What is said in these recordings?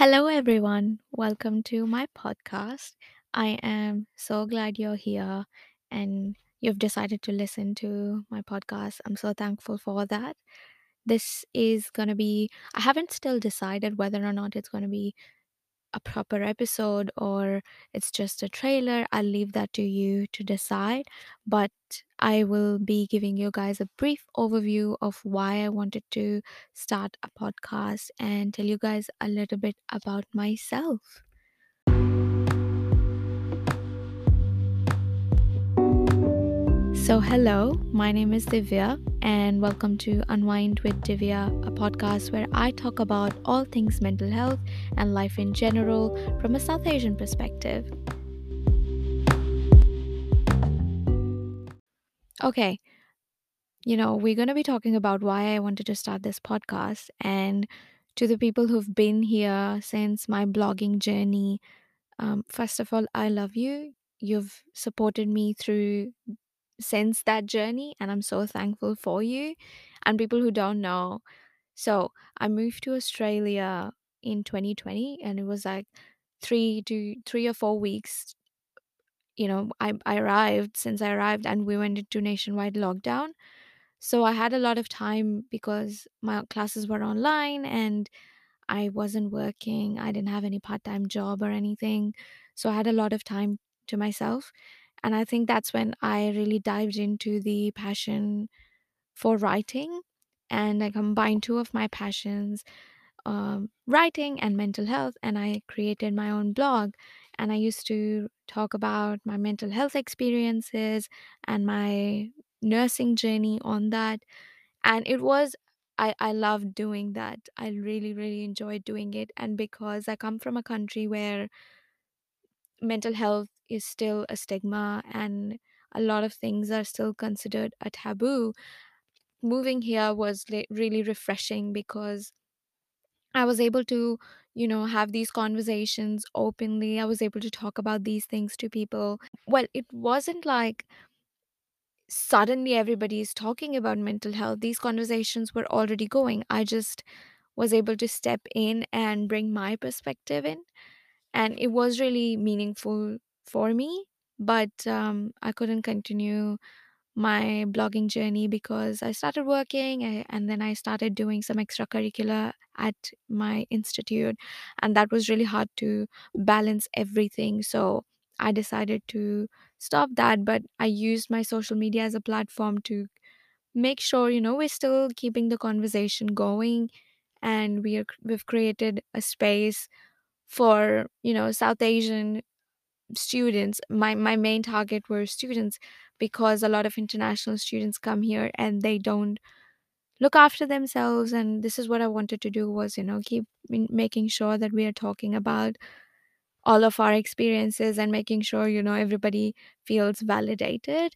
Hello, everyone. Welcome to my podcast. I am so glad you're here and you've decided to listen to my podcast. I'm so thankful for that. This is going to be, I haven't still decided whether or not it's going to be a proper episode or it's just a trailer. I'll leave that to you to decide. But I will be giving you guys a brief overview of why I wanted to start a podcast and tell you guys a little bit about myself. So, hello, my name is Divya, and welcome to Unwind with Divya, a podcast where I talk about all things mental health and life in general from a South Asian perspective. Okay, you know, we're going to be talking about why I wanted to start this podcast. And to the people who've been here since my blogging journey, um, first of all, I love you. You've supported me through since that journey, and I'm so thankful for you. And people who don't know, so I moved to Australia in 2020, and it was like three to three or four weeks. You know, I, I arrived since I arrived, and we went into nationwide lockdown. So I had a lot of time because my classes were online and I wasn't working. I didn't have any part time job or anything. So I had a lot of time to myself. And I think that's when I really dived into the passion for writing. And I combined two of my passions, um, writing and mental health. And I created my own blog. And I used to talk about my mental health experiences and my nursing journey on that and it was I, I loved doing that. I really, really enjoyed doing it. And because I come from a country where mental health is still a stigma and a lot of things are still considered a taboo, moving here was really refreshing because I was able to, you know, have these conversations openly. I was able to talk about these things to people. Well, it wasn't like suddenly everybody is talking about mental health. These conversations were already going. I just was able to step in and bring my perspective in. And it was really meaningful for me. But um, I couldn't continue my blogging journey because I started working a- and then I started doing some extracurricular at my institute. And that was really hard to balance everything. So I decided to stop that. But I used my social media as a platform to make sure, you know, we're still keeping the conversation going and we are, we've created a space for, you know, South Asian students my my main target were students because a lot of international students come here and they don't look after themselves and this is what i wanted to do was you know keep making sure that we are talking about all of our experiences and making sure you know everybody feels validated.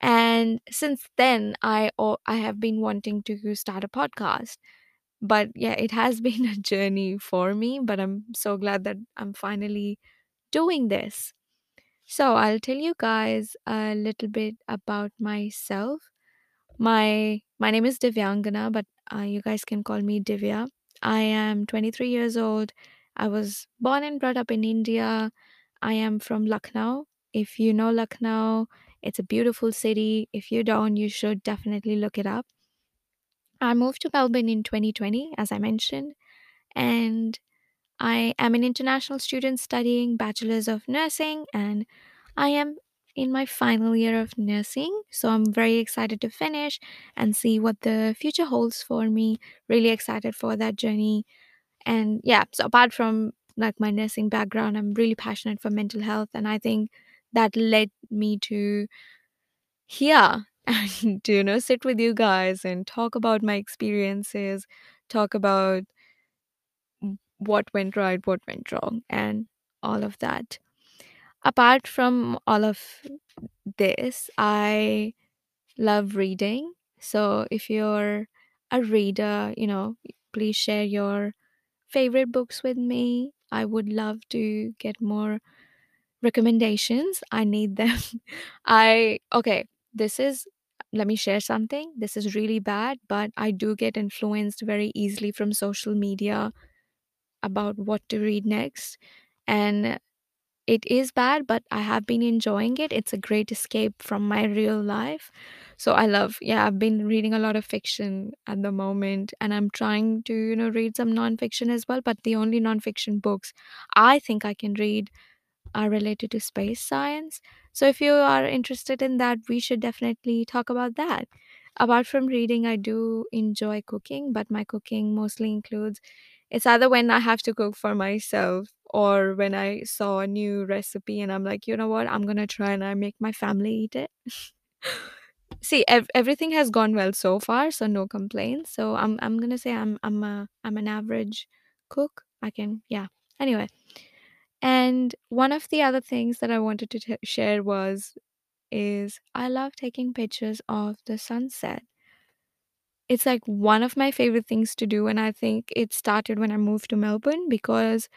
And since then i i have been wanting to start a podcast. But yeah it has been a journey for me but i'm so glad that i'm finally doing this so, I'll tell you guys a little bit about myself. My my name is Divyangana, but uh, you guys can call me Divya. I am 23 years old. I was born and brought up in India. I am from Lucknow. If you know Lucknow, it's a beautiful city. If you don't, you should definitely look it up. I moved to Melbourne in 2020, as I mentioned, and I am an international student studying Bachelor's of Nursing and I am in my final year of nursing, so I'm very excited to finish and see what the future holds for me. Really excited for that journey. And yeah, so apart from like my nursing background, I'm really passionate for mental health, and I think that led me to here and to you know sit with you guys and talk about my experiences, talk about what went right, what went wrong, and all of that. Apart from all of this, I love reading. So if you're a reader, you know, please share your favorite books with me. I would love to get more recommendations. I need them. I, okay, this is, let me share something. This is really bad, but I do get influenced very easily from social media about what to read next. And it is bad, but I have been enjoying it. It's a great escape from my real life. So I love, yeah, I've been reading a lot of fiction at the moment, and I'm trying to, you know, read some nonfiction as well. But the only nonfiction books I think I can read are related to space science. So if you are interested in that, we should definitely talk about that. Apart from reading, I do enjoy cooking, but my cooking mostly includes it's either when I have to cook for myself or when I saw a new recipe and I'm like, you know what, I'm gonna try and I make my family eat it. See, ev- everything has gone well so far, so no complaints. So I'm I'm gonna say I'm I'm a I'm an average cook. I can yeah. Anyway, and one of the other things that I wanted to t- share was is I love taking pictures of the sunset. It's like one of my favorite things to do, and I think it started when I moved to Melbourne because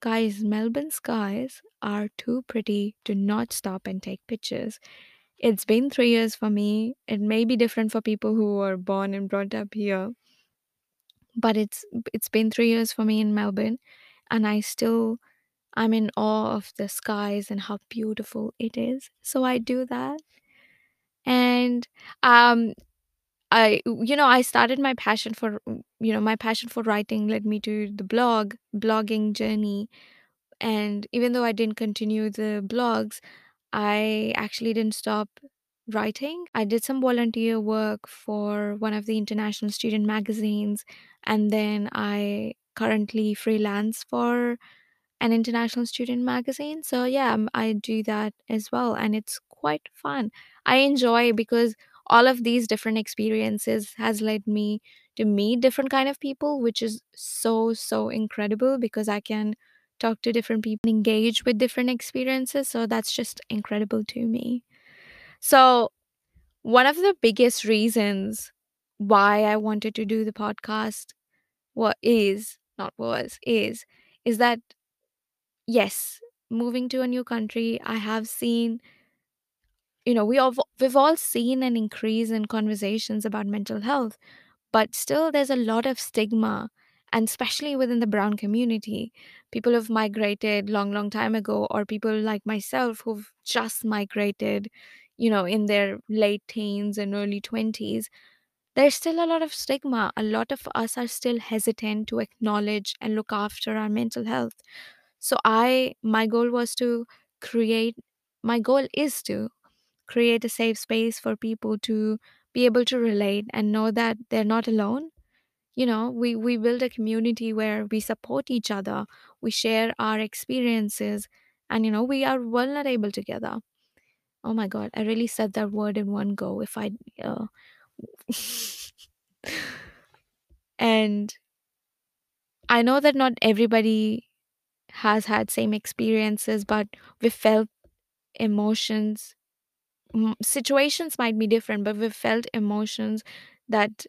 guys, Melbourne skies are too pretty to not stop and take pictures. It's been three years for me. It may be different for people who were born and brought up here, but it's it's been three years for me in Melbourne, and I still I'm in awe of the skies and how beautiful it is. So I do that. And um I you know, I started my passion for you know, my passion for writing led me to the blog, blogging journey. And even though I didn't continue the blogs, I actually didn't stop writing. I did some volunteer work for one of the international student magazines, and then I currently freelance for an international student magazine. So yeah, um, I do that as well and it's quite fun. I enjoy because all of these different experiences has led me to meet different kind of people which is so so incredible because I can talk to different people engage with different experiences so that's just incredible to me. So one of the biggest reasons why I wanted to do the podcast what is not was is is that yes, moving to a new country, I have seen, you know, we all we've all seen an increase in conversations about mental health, but still there's a lot of stigma, and especially within the brown community, people who've migrated long, long time ago, or people like myself who've just migrated, you know, in their late teens and early 20s. There's still a lot of stigma. A lot of us are still hesitant to acknowledge and look after our mental health so I my goal was to create my goal is to create a safe space for people to be able to relate and know that they're not alone. You know, we we build a community where we support each other, we share our experiences, and you know, we are vulnerable together. Oh my god, I really said that word in one go. If I uh, and I know that not everybody has had same experiences, but we felt emotions situations might be different but we've felt emotions that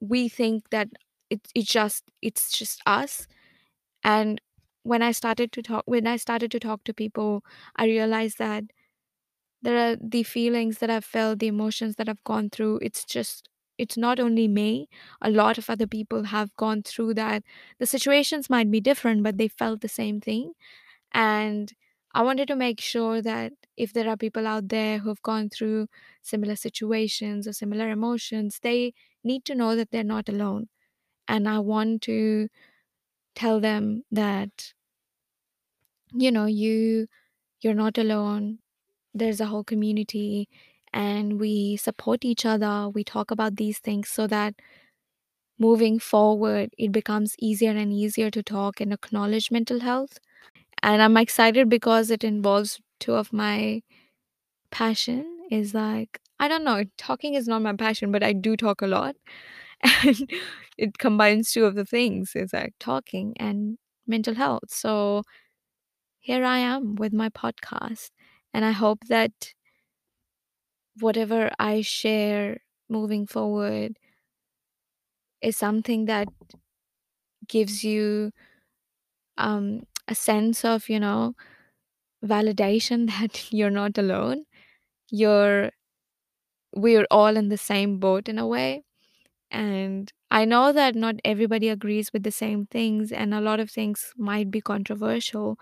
we think that it, it's just it's just us. And when i started to talk when i started to talk to people i realized that there are the feelings that i've felt the emotions that i've gone through it's just it's not only me a lot of other people have gone through that. The situations might be different but they felt the same thing. And I wanted to make sure that if there are people out there who've gone through similar situations or similar emotions, they need to know that they're not alone. And I want to tell them that, you know, you you're not alone. There's a whole community and we support each other. We talk about these things so that moving forward it becomes easier and easier to talk and acknowledge mental health. And I'm excited because it involves two of my passion is like I don't know, talking is not my passion, but I do talk a lot. And it combines two of the things. It's like talking and mental health. So here I am with my podcast. And I hope that whatever I share moving forward is something that gives you um, a sense of, you know, validation that you're not alone. You're we're all in the same boat in a way. And I know that not everybody agrees with the same things, and a lot of things might be controversial.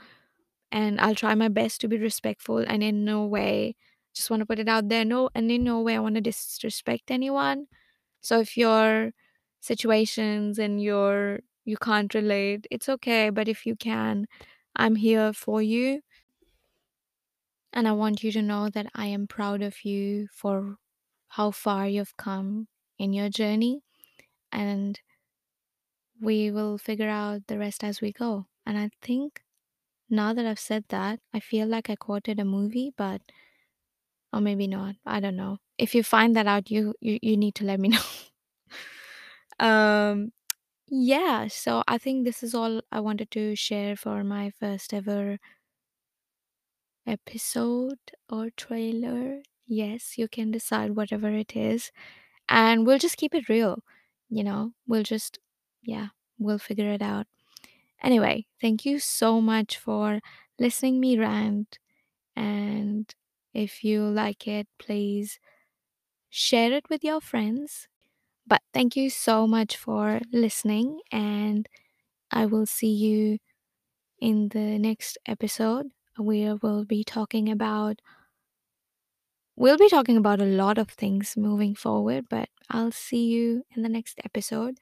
And I'll try my best to be respectful, and in no way, just want to put it out there, no, and in no way I want to disrespect anyone. So if your situations and your you can't relate, it's okay. But if you can, I'm here for you. And I want you to know that I am proud of you for how far you've come in your journey. And we will figure out the rest as we go. And I think now that I've said that, I feel like I quoted a movie, but or maybe not. I don't know. If you find that out, you you, you need to let me know. um yeah, so I think this is all I wanted to share for my first ever episode or trailer. Yes, you can decide whatever it is. And we'll just keep it real. You know, we'll just, yeah, we'll figure it out. Anyway, thank you so much for listening me rant. And if you like it, please share it with your friends. But thank you so much for listening. And I will see you in the next episode. We will be talking about We'll be talking about a lot of things moving forward, but I'll see you in the next episode.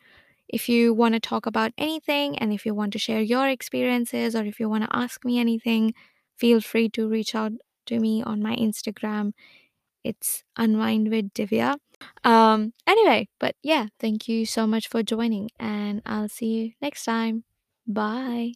If you want to talk about anything and if you want to share your experiences or if you want to ask me anything, feel free to reach out to me on my Instagram. It's Unwind with Divya. Um anyway, but yeah, thank you so much for joining and I'll see you next time. Bye.